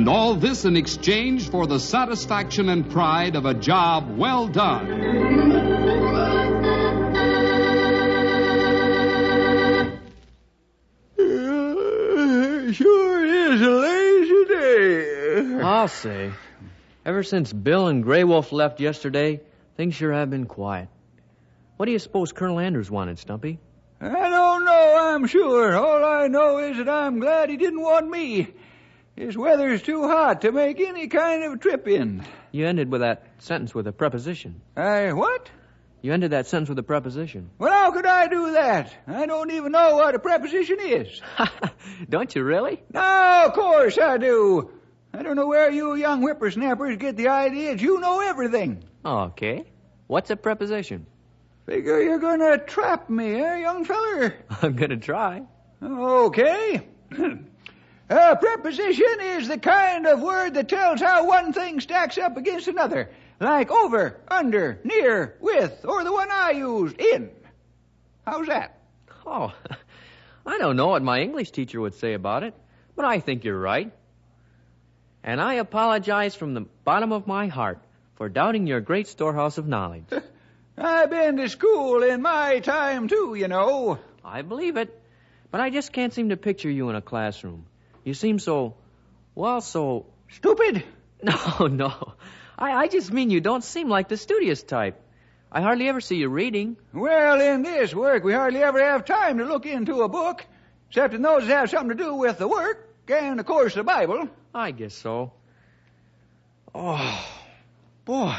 And all this in exchange for the satisfaction and pride of a job well done. Sure is a lazy day. I'll say. Ever since Bill and Grey Wolf left yesterday, things sure have been quiet. What do you suppose Colonel Andrews wanted, Stumpy? I don't know, I'm sure. All I know is that I'm glad he didn't want me. This weather's too hot to make any kind of trip in. You ended with that sentence with a preposition. I what? You ended that sentence with a preposition. Well, how could I do that? I don't even know what a preposition is. Don't you really? No, of course I do. I don't know where you young whippersnappers get the idea that you know everything. Okay. What's a preposition? Figure you're gonna trap me, eh, young feller? I'm gonna try. Okay. A preposition is the kind of word that tells how one thing stacks up against another, like over, under, near, with, or the one I used, in. How's that? Oh, I don't know what my English teacher would say about it, but I think you're right. And I apologize from the bottom of my heart for doubting your great storehouse of knowledge. I've been to school in my time, too, you know. I believe it, but I just can't seem to picture you in a classroom. You seem so, well, so. Stupid? No, no. I, I just mean you don't seem like the studious type. I hardly ever see you reading. Well, in this work, we hardly ever have time to look into a book, except in those that have something to do with the work, and, of course, the Bible. I guess so. Oh, boy.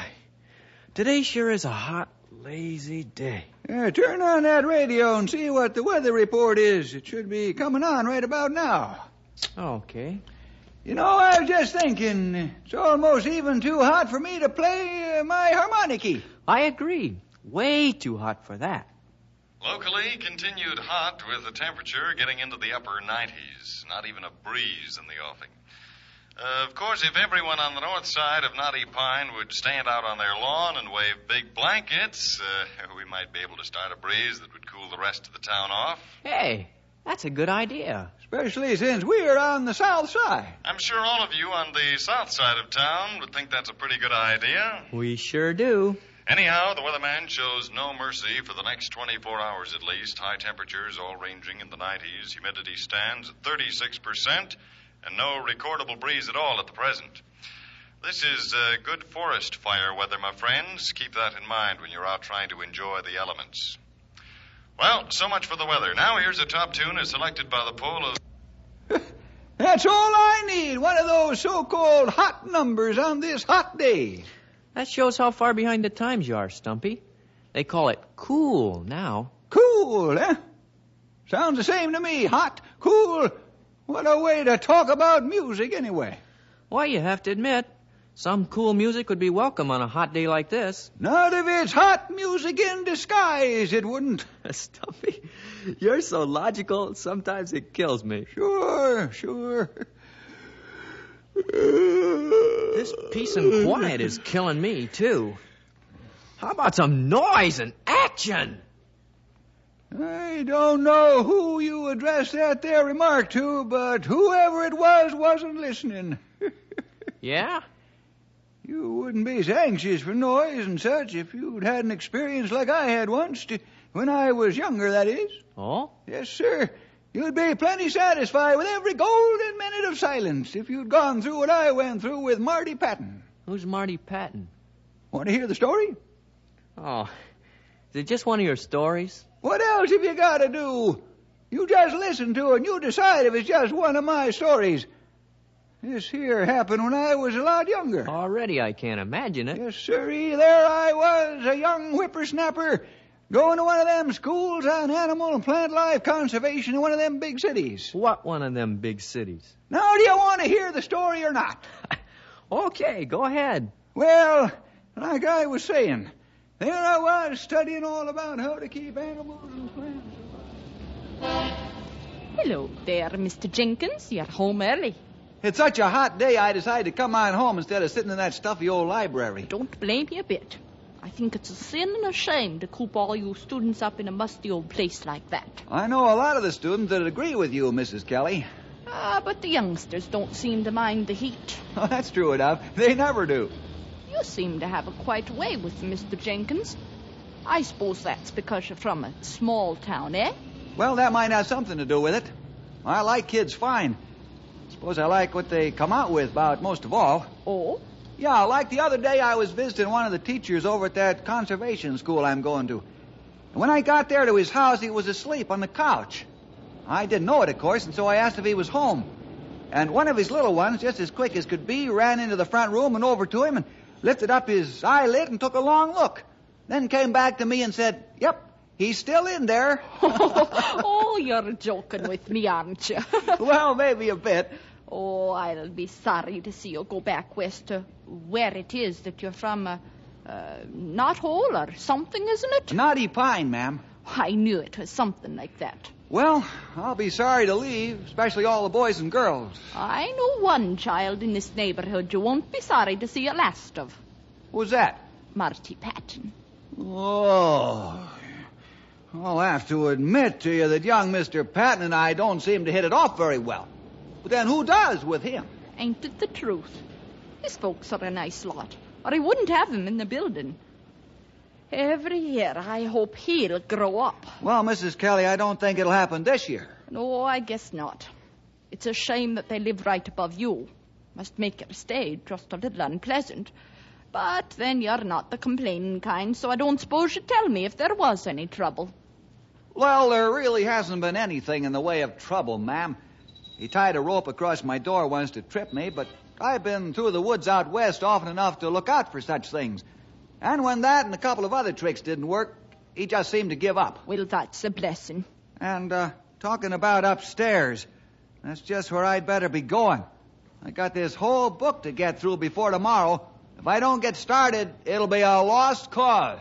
Today sure is a hot, lazy day. Uh, turn on that radio and see what the weather report is. It should be coming on right about now. Okay. You know, I was just thinking, it's almost even too hot for me to play uh, my harmonica. I agree. Way too hot for that. Locally, continued hot with the temperature getting into the upper 90s. Not even a breeze in the offing. Uh, of course, if everyone on the north side of Knotty Pine would stand out on their lawn and wave big blankets, uh, we might be able to start a breeze that would cool the rest of the town off. Hey, that's a good idea. Especially since we're on the south side. I'm sure all of you on the south side of town would think that's a pretty good idea. We sure do. Anyhow, the weatherman shows no mercy for the next 24 hours at least. High temperatures all ranging in the 90s. Humidity stands at 36%, and no recordable breeze at all at the present. This is uh, good forest fire weather, my friends. Keep that in mind when you're out trying to enjoy the elements. Well, so much for the weather. Now here's a top tune as selected by the poll of. That's all I need. One of those so-called hot numbers on this hot day. That shows how far behind the times you are, Stumpy. They call it cool now. Cool, eh? Sounds the same to me. Hot, cool. What a way to talk about music, anyway. Why, you have to admit, some cool music would be welcome on a hot day like this. Not if it's hot music in disguise, it wouldn't. Stumpy, you're so logical, sometimes it kills me. Sure, sure. This peace and quiet is killing me, too. How about some noise and action? I don't know who you addressed that there remark to, but whoever it was wasn't listening. Yeah? You wouldn't be as anxious for noise and such if you'd had an experience like I had once, t- when I was younger, that is. Oh? Yes, sir. You'd be plenty satisfied with every golden minute of silence if you'd gone through what I went through with Marty Patton. Who's Marty Patton? Want to hear the story? Oh, is it just one of your stories? What else have you got to do? You just listen to it and you decide if it's just one of my stories. This here happened when I was a lot younger. Already I can't imagine it. Yes, sirree, there I was, a young whippersnapper, going to one of them schools on animal and plant life conservation in one of them big cities. What one of them big cities? Now, do you want to hear the story or not? Okay, go ahead. Well, like I was saying, there I was studying all about how to keep animals and plants. Hello there, Mr. Jenkins. You're home early. It's such a hot day, I decided to come on home instead of sitting in that stuffy old library. Don't blame me a bit. I think it's a sin and a shame to coop all you students up in a musty old place like that. I know a lot of the students that agree with you, Mrs. Kelly. Ah, but the youngsters don't seem to mind the heat. Oh, that's true enough. They never do. You seem to have a quiet way with Mr. Jenkins. I suppose that's because you're from a small town, eh? Well, that might have something to do with it. I like kids fine. Suppose I like what they come out with about most of all. Oh? Yeah, like the other day I was visiting one of the teachers over at that conservation school I'm going to. And when I got there to his house, he was asleep on the couch. I didn't know it, of course, and so I asked if he was home. And one of his little ones, just as quick as could be, ran into the front room and over to him and lifted up his eyelid and took a long look. Then came back to me and said, Yep, he's still in there. oh, you're joking with me, aren't you? well, maybe a bit. oh, I'll be sorry to see you go back west to where it is that you're from. Uh, uh, Knot Hole or something, isn't it? Knotty Pine, ma'am. I knew it was something like that. Well, I'll be sorry to leave, especially all the boys and girls. I know one child in this neighborhood you won't be sorry to see a last of. Who's that? Marty Patton. Oh. I'll have to admit to you that young Mr. Patton and I don't seem to hit it off very well. But then who does with him? Ain't it the truth? His folks are a nice lot, or I wouldn't have him in the building. Every year I hope he'll grow up. Well, Mrs. Kelly, I don't think it'll happen this year. No, I guess not. It's a shame that they live right above you. Must make your stay just a little unpleasant. But then you're not the complaining kind, so I don't suppose you'd tell me if there was any trouble. Well, there really hasn't been anything in the way of trouble, ma'am. He tied a rope across my door once to trip me, but I've been through the woods out west often enough to look out for such things. And when that and a couple of other tricks didn't work, he just seemed to give up. Well, that's a blessing. And, uh, talking about upstairs, that's just where I'd better be going. I got this whole book to get through before tomorrow. If I don't get started, it'll be a lost cause.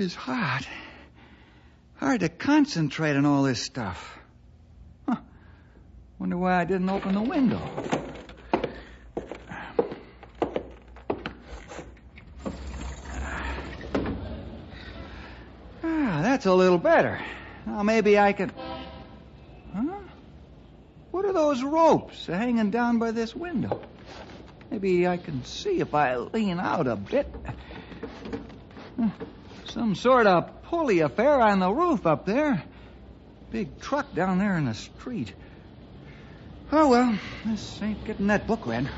Is hot. Hard to concentrate on all this stuff. Huh. Wonder why I didn't open the window. Ah, that's a little better. Now maybe I can. Huh? What are those ropes hanging down by this window? Maybe I can see if I lean out a bit. Some sort of pulley affair on the roof up there. Big truck down there in the street. Oh, well, this ain't getting that book read.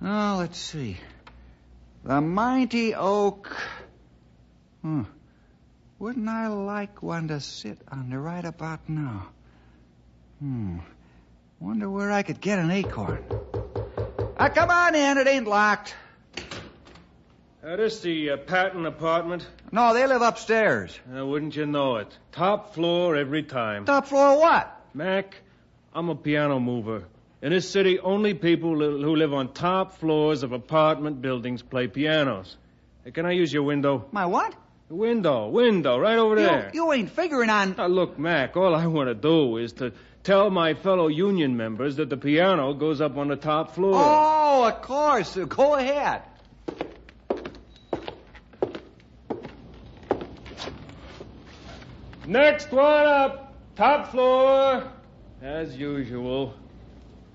Oh, let's see. The mighty oak. Hmm. Wouldn't I like one to sit under right about now? Hmm. Wonder where I could get an acorn. Ah, come on in. It ain't locked. Uh, this the uh, Patton apartment? No, they live upstairs. Uh, wouldn't you know it? Top floor every time. Top floor what? Mac, I'm a piano mover. In this city, only people who live on top floors of apartment buildings play pianos. Uh, can I use your window? My what? Window, window, right over there. You, you ain't figuring on. Now, look, Mac, all I want to do is to tell my fellow union members that the piano goes up on the top floor. Oh, of course. Go ahead. Next one up, top floor, as usual.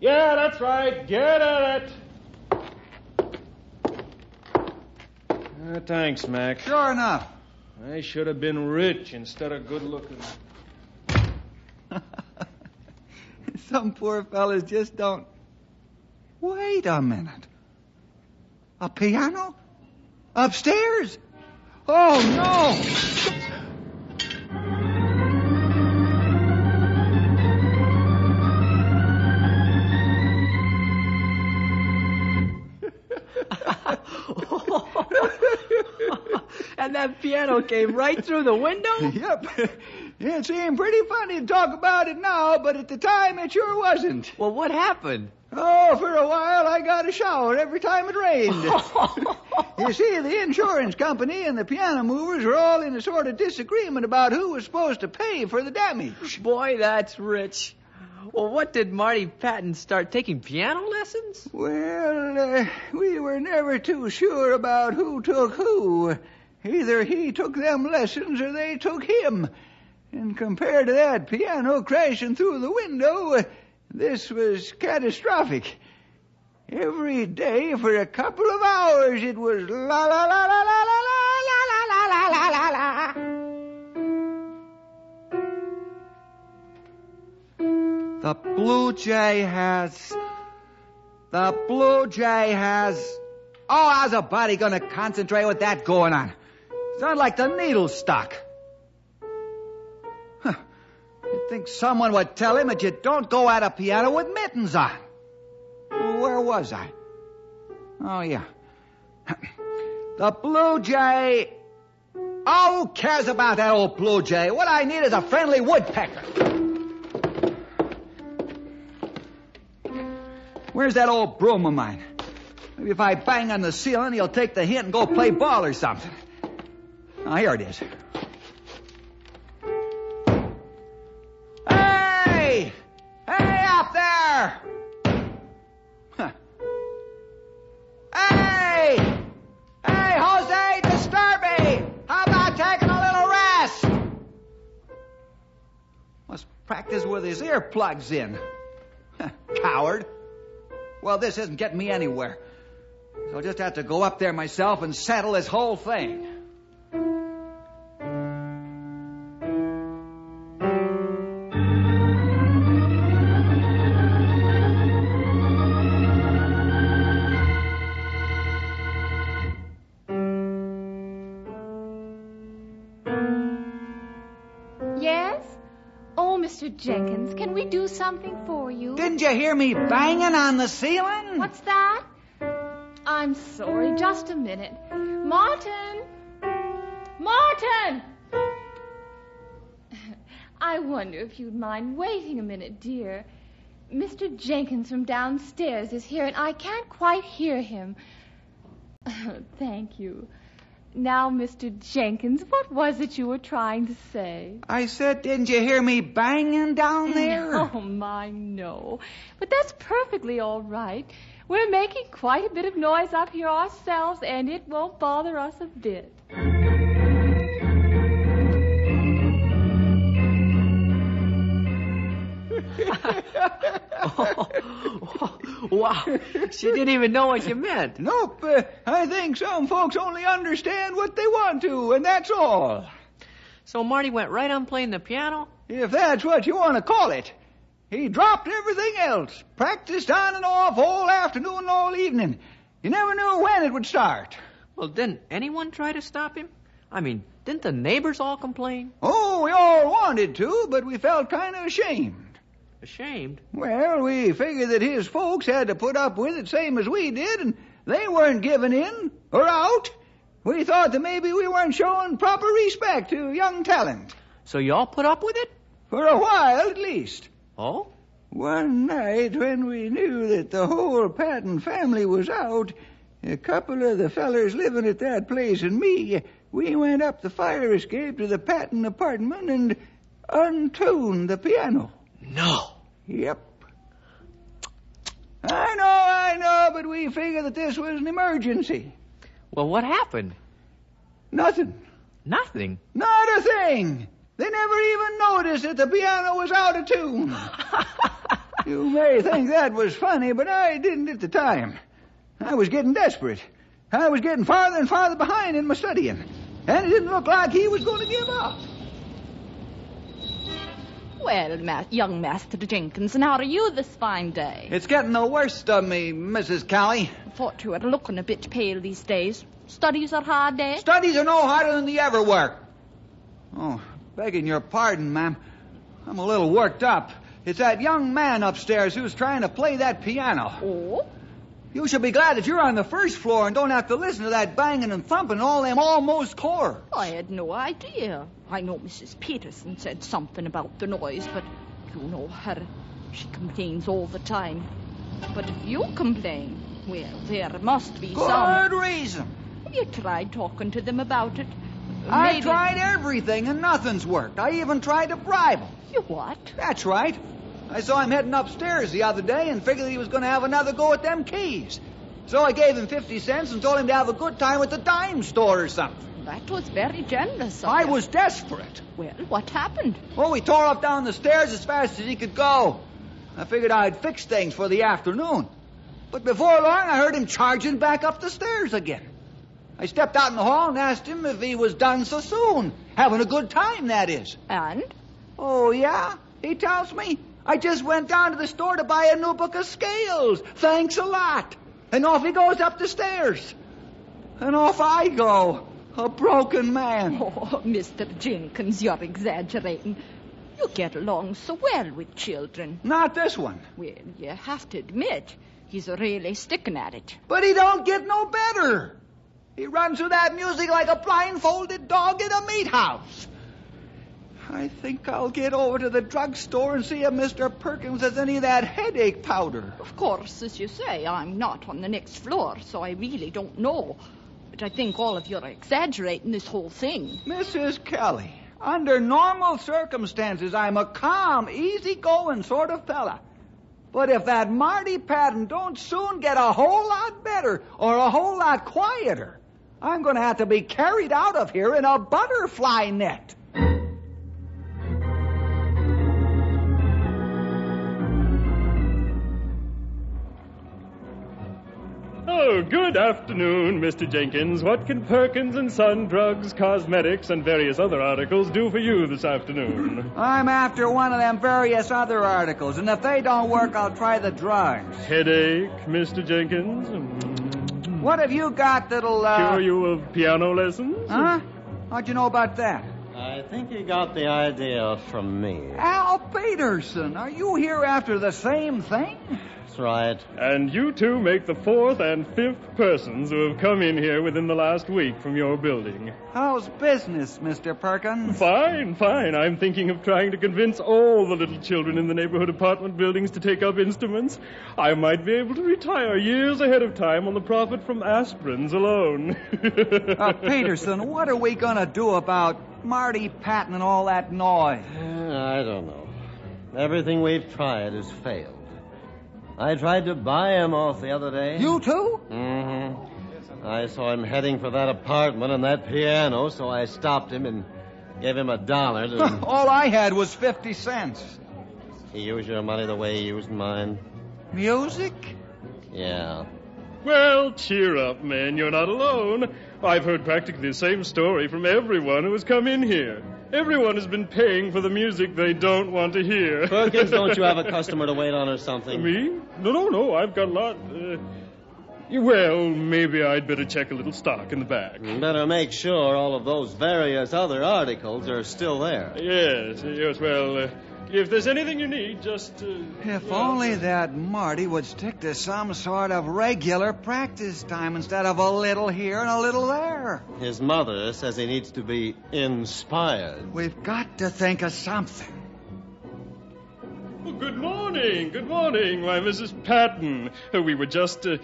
Yeah, that's right. Get at it. Uh, thanks, Mac. Sure enough. I should have been rich instead of good looking. Some poor fellas just don't. Wait a minute. A piano? Upstairs? Oh, no! and that piano came right through the window? Yep. It seemed pretty funny to talk about it now, but at the time it sure wasn't. Well, what happened? Oh, for a while I got a shower every time it rained. you see, the insurance company and the piano movers were all in a sort of disagreement about who was supposed to pay for the damage. Boy, that's rich. Well, what did Marty Patton start taking piano lessons? Well, uh, we were never too sure about who took who. Either he took them lessons or they took him. And compared to that piano crashing through the window, uh, this was catastrophic. Every day for a couple of hours it was la la la la la la la la la la la la. The Blue Jay has. The Blue Jay has. Oh, how's a body gonna concentrate with that going on? Sounds like the needle stuck. You'd think someone would tell him that you don't go at a piano with mittens on. Where was I? Oh, yeah. The Blue Jay. Oh, who cares about that old Blue Jay? What I need is a friendly woodpecker. Where's that old broom of mine? Maybe if I bang on the ceiling, he'll take the hint and go play ball or something. Oh, here it is. Practice with his earplugs in. Coward. Well, this isn't getting me anywhere. So I'll just have to go up there myself and settle this whole thing. Something for you? Didn't you hear me banging on the ceiling? What's that? I'm sorry, just a minute. Martin! Martin! I wonder if you'd mind waiting a minute, dear. Mr. Jenkins from downstairs is here, and I can't quite hear him. Thank you. Now, Mr. Jenkins, what was it you were trying to say? I said, didn't you hear me banging down there? Oh, my, no. But that's perfectly all right. We're making quite a bit of noise up here ourselves, and it won't bother us a bit. Oh, oh, wow, she didn't even know what you meant. Nope. Uh, I think some folks only understand what they want to, and that's all. So Marty went right on playing the piano? If that's what you want to call it. He dropped everything else, practiced on and off all afternoon and all evening. You never knew when it would start. Well, didn't anyone try to stop him? I mean, didn't the neighbors all complain? Oh, we all wanted to, but we felt kind of ashamed. Ashamed? Well, we figured that his folks had to put up with it same as we did, and they weren't giving in or out. We thought that maybe we weren't showing proper respect to young talent. So you all put up with it? For a while, at least. Oh? One night, when we knew that the whole Patton family was out, a couple of the fellers living at that place and me, we went up the fire escape to the Patton apartment and untuned the piano. No. Yep. I know, I know, but we figured that this was an emergency. Well, what happened? Nothing. Nothing. Not a thing. They never even noticed that the piano was out of tune. you may think that was funny, but I didn't at the time. I was getting desperate. I was getting farther and farther behind in my studying. And it didn't look like he was going to give up. Well, ma- young Master Jenkins, and how are you this fine day? It's getting the worst of me, Mrs. Kelly. I thought you were looking a bit pale these days. Studies are hard, eh? Studies are no harder than the ever work. Oh, begging your pardon, ma'am. I'm a little worked up. It's that young man upstairs who's trying to play that piano. Oh? You should be glad that you're on the first floor and don't have to listen to that banging and thumping all them almost chords. I had no idea. I know Mrs. Peterson said something about the noise, but you know her. She complains all the time. But if you complain, well, there must be some. Good reason. Have you tried talking to them about it? I Maybe- tried everything and nothing's worked. I even tried to bribe them. You what? That's right. I saw him heading upstairs the other day and figured he was going to have another go at them keys. So I gave him 50 cents and told him to have a good time at the dime store or something. That was very generous of I you. was desperate. Well, what happened? Well, we tore up down the stairs as fast as he could go. I figured I'd fix things for the afternoon. But before long, I heard him charging back up the stairs again. I stepped out in the hall and asked him if he was done so soon. Having a good time, that is. And? Oh, yeah? He tells me. I just went down to the store to buy a new book of scales. Thanks a lot. And off he goes up the stairs. And off I go. A broken man. Oh, Mr. Jenkins, you're exaggerating. You get along so well with children. Not this one. Well, you have to admit, he's really sticking at it. But he don't get no better. He runs through that music like a blindfolded dog in a meat house. I think I'll get over to the drugstore and see if Mr. Perkins has any of that headache powder. Of course, as you say, I'm not on the next floor, so I really don't know. But I think all of you are exaggerating this whole thing. Mrs. Kelly, under normal circumstances, I'm a calm, easygoing sort of fella. But if that Marty Patton don't soon get a whole lot better or a whole lot quieter, I'm going to have to be carried out of here in a butterfly net. Good afternoon, Mr. Jenkins. What can Perkins and Son drugs, cosmetics, and various other articles do for you this afternoon? I'm after one of them various other articles, and if they don't work, I'll try the drugs. Headache, Mr. Jenkins? What have you got that'll, uh... Cure you of piano lessons? Huh? How'd you know about that? I think you got the idea from me. Al Peterson, are you here after the same thing? That's right. And you two make the fourth and fifth persons who have come in here within the last week from your building. How's business, Mr. Perkins? Fine, fine. I'm thinking of trying to convince all the little children in the neighborhood apartment buildings to take up instruments. I might be able to retire years ahead of time on the profit from aspirins alone. Uh, Peterson, what are we going to do about Marty Patton and all that noise? Uh, I don't know. Everything we've tried has failed. I tried to buy him off the other day. You too? Mm-hmm. I saw him heading for that apartment and that piano, so I stopped him and gave him a dollar to all I had was 50 cents. he used your money the way he used mine. Music? Yeah. well, cheer up, man. You're not alone. I've heard practically the same story from everyone who has come in here. Everyone has been paying for the music they don't want to hear. Perkins, don't you have a customer to wait on or something? Me? No, no, no. I've got a lot. Uh, well, maybe I'd better check a little stock in the back. Better make sure all of those various other articles are still there. Yes, yes. Well, uh, if there's anything you need, just. Uh, If well, only that Marty would stick to some sort of regular practice time instead of a little here and a little there. His mother says he needs to be inspired. We've got to think of something. Well, good morning, good morning, why, Mrs. Patton. We were just. Uh,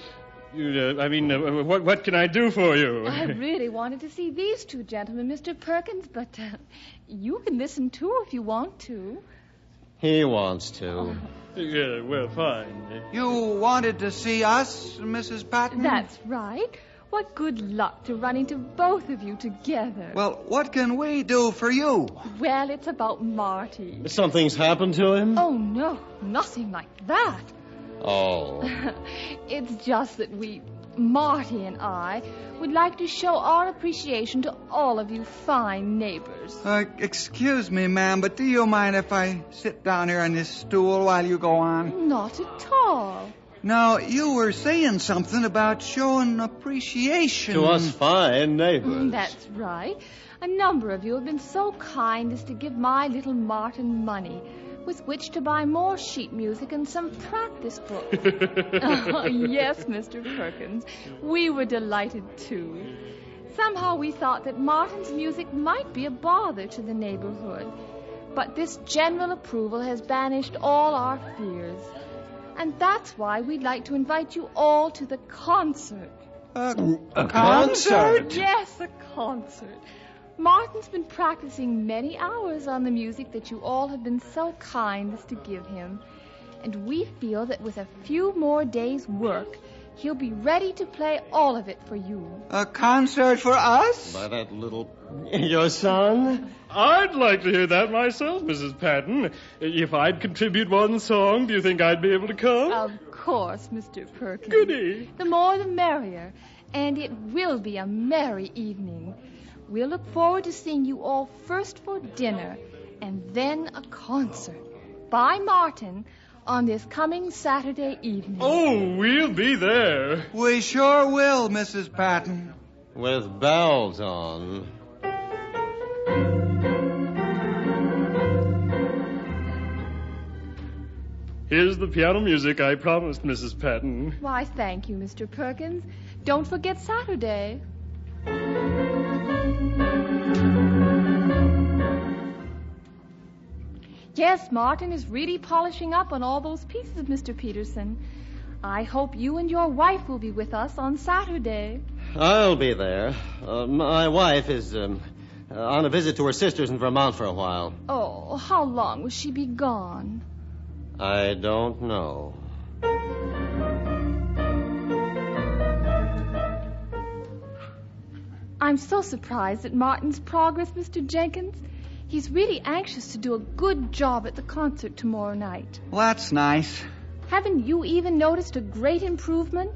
you, uh, I mean, uh, what what can I do for you? I really wanted to see these two gentlemen, Mr. Perkins, but uh, you can listen too if you want to. He wants to. yeah, well, fine. You wanted to see us, Mrs. Patton? That's right. What good luck to run into both of you together. Well, what can we do for you? Well, it's about Marty. Something's happened to him? Oh, no, nothing like that. Oh. it's just that we, Marty and I, would like to show our appreciation to all of you fine neighbors. Uh, excuse me, ma'am, but do you mind if I sit down here on this stool while you go on? Not at all. Now, you were saying something about showing appreciation. To us fine neighbors. That's right. A number of you have been so kind as to give my little Martin money with which to buy more sheet music and some practice books. oh, yes, Mr. Perkins. We were delighted too. Somehow we thought that Martin's music might be a bother to the neighborhood. But this general approval has banished all our fears. And that's why we'd like to invite you all to the concert. A, a concert? Yes, a concert. Martin's been practicing many hours on the music that you all have been so kind as to give him. And we feel that with a few more days' work, he'll be ready to play all of it for you. A concert for us? By that little. Your son? I'd like to hear that myself, Mrs. Patton. If I'd contribute one song, do you think I'd be able to come? Of course, Mr. Perkins. Goody. The more the merrier. And it will be a merry evening. We'll look forward to seeing you all first for dinner and then a concert by Martin on this coming Saturday evening. Oh, we'll be there. We sure will, Mrs. Patton. With bells on. Here's the piano music I promised, Mrs. Patton. Why, thank you, Mr. Perkins. Don't forget Saturday. Yes, Martin is really polishing up on all those pieces, Mr. Peterson. I hope you and your wife will be with us on Saturday. I'll be there. Uh, my wife is um, uh, on a visit to her sisters in Vermont for a while. Oh, how long will she be gone? I don't know. I'm so surprised at Martin's progress, Mr. Jenkins. He's really anxious to do a good job at the concert tomorrow night. Well, that's nice. Haven't you even noticed a great improvement?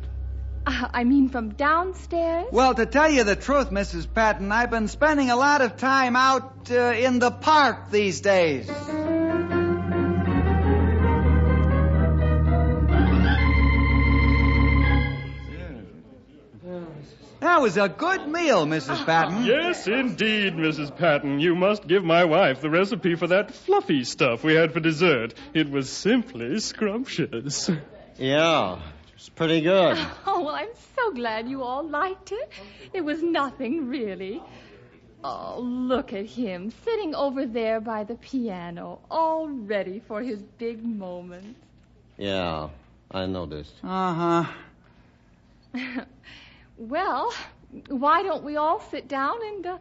Uh, I mean, from downstairs? Well, to tell you the truth, Mrs. Patton, I've been spending a lot of time out uh, in the park these days. That was a good meal, Mrs. Patton. Yes, indeed, Mrs. Patton. You must give my wife the recipe for that fluffy stuff we had for dessert. It was simply scrumptious. Yeah, it's pretty good. Oh, well, I'm so glad you all liked it. It was nothing, really. Oh, look at him, sitting over there by the piano, all ready for his big moment. Yeah, I noticed. Uh huh. Well, why don't we all sit down and uh,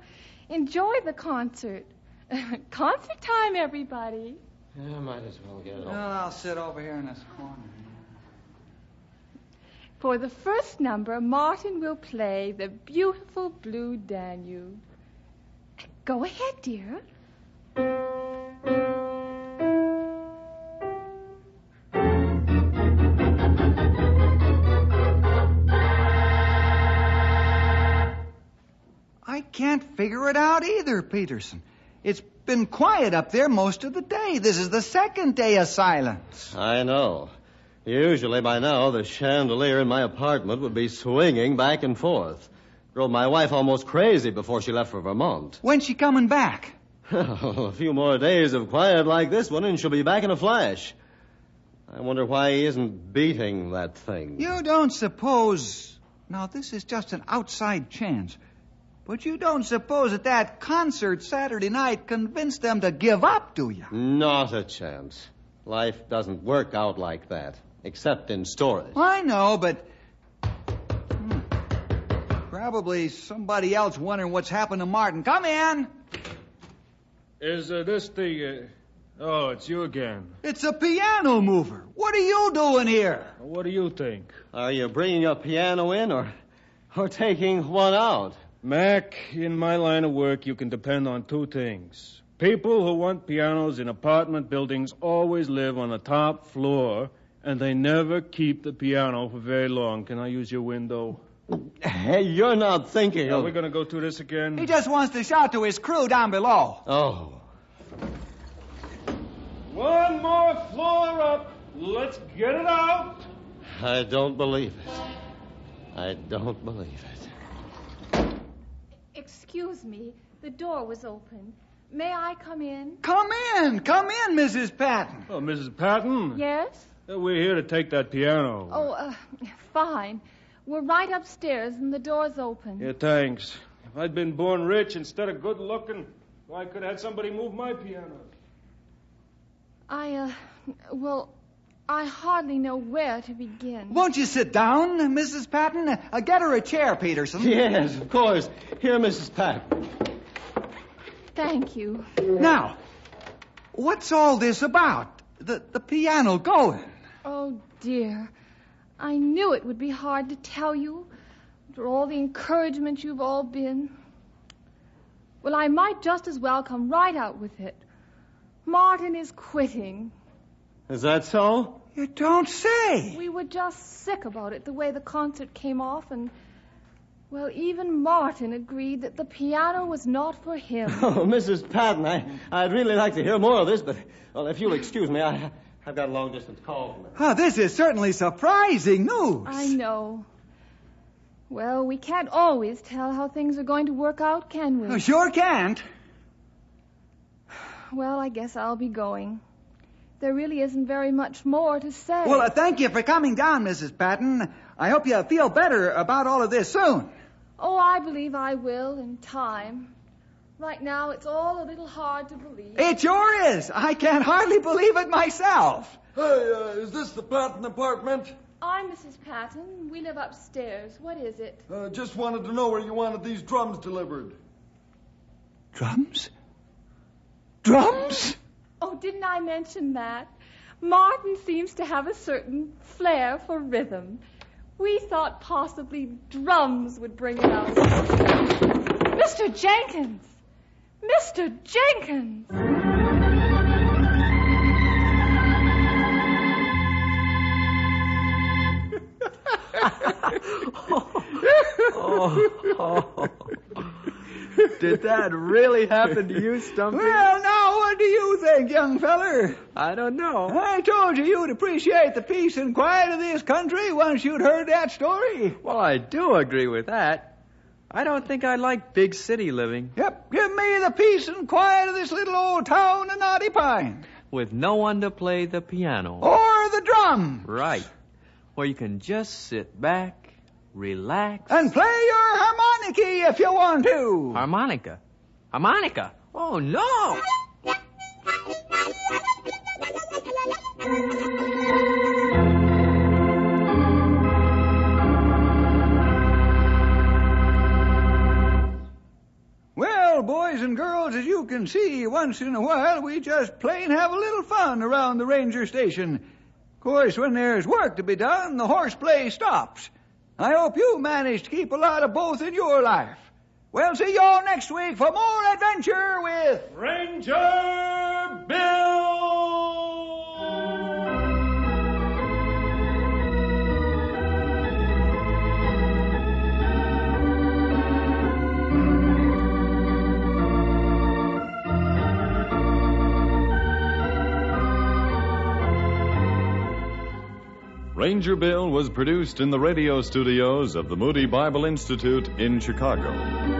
enjoy the concert? concert time, everybody. Yeah, might as well get it Well, I'll sit over here in this corner. For the first number, Martin will play the beautiful Blue Danube. Go ahead, dear. Can't figure it out either, Peterson. It's been quiet up there most of the day. This is the second day of silence. I know. Usually by now, the chandelier in my apartment would be swinging back and forth. Drove my wife almost crazy before she left for Vermont. When's she coming back? a few more days of quiet like this one, and she'll be back in a flash. I wonder why he isn't beating that thing. You don't suppose. Now, this is just an outside chance. But you don't suppose that that concert Saturday night convinced them to give up, do you? Not a chance. Life doesn't work out like that, except in stories. I know, but. Hmm. Probably somebody else wondering what's happened to Martin. Come in. Is uh, this the. Uh... Oh, it's you again. It's a piano mover. What are you doing here? What do you think? Are you bringing a piano in, or Or taking one out. Mac, in my line of work, you can depend on two things. People who want pianos in apartment buildings always live on the top floor, and they never keep the piano for very long. Can I use your window? Hey, you're not thinking Are of... we going to go through this again? He just wants to shout to his crew down below. Oh. One more floor up. Let's get it out. I don't believe it. I don't believe it. Excuse me. The door was open. May I come in? Come in, come in, Mrs. Patton. Oh, Mrs. Patton? Yes? Uh, We're here to take that piano. Oh, uh, fine. We're right upstairs and the door's open. Yeah, thanks. If I'd been born rich instead of good looking, well, I could have had somebody move my piano. I, uh, well, I hardly know where to begin. Won't you sit down, Mrs. Patton? Uh, get her a chair, Peterson. Yes, of course. Here, Mrs. Patton. Thank you. Now, what's all this about? The, the piano going. Oh, dear. I knew it would be hard to tell you after all the encouragement you've all been. Well, I might just as well come right out with it. Martin is quitting. Is that so? You don't say. We were just sick about it, the way the concert came off, and, well, even Martin agreed that the piano was not for him. Oh, Mrs. Patton, I, I'd really like to hear more of this, but, well, if you'll excuse me, I, I've got a long distance call from her. Oh, this is certainly surprising news. I know. Well, we can't always tell how things are going to work out, can we? Oh, sure can't. Well, I guess I'll be going. There really isn't very much more to say. Well, uh, thank you for coming down, Mrs. Patton. I hope you feel better about all of this soon. Oh, I believe I will in time. Right now, it's all a little hard to believe. It sure is. I can hardly believe it myself. Hey, uh, is this the Patton apartment? I'm Mrs. Patton. We live upstairs. What is it? Uh, just wanted to know where you wanted these drums delivered. Drums? Drums? Oh, didn't I mention that? Martin seems to have a certain flair for rhythm. We thought possibly drums would bring it out. Mr. Jenkins! Mr. Jenkins! Oh, oh, oh, Did that really happen to you, Stumpy? Well, now, what do you think, young feller? I don't know. I told you you'd appreciate the peace and quiet of this country once you'd heard that story. Well, I do agree with that. I don't think I like big city living Yep, give me the peace and quiet of this little old town of Knotty Pine. with no one to play the piano. Or the drum. Right. Where you can just sit back, relax. And play your harmonica if you want to. Harmonica. Harmonica? Oh, no! Well, boys and girls, as you can see, once in a while we just plain have a little fun around the ranger station. Of course, when there's work to be done, the horseplay stops. I hope you manage to keep a lot of both in your life. We'll see y'all next week for more adventure with Ranger Bill! Ranger Bill was produced in the radio studios of the Moody Bible Institute in Chicago.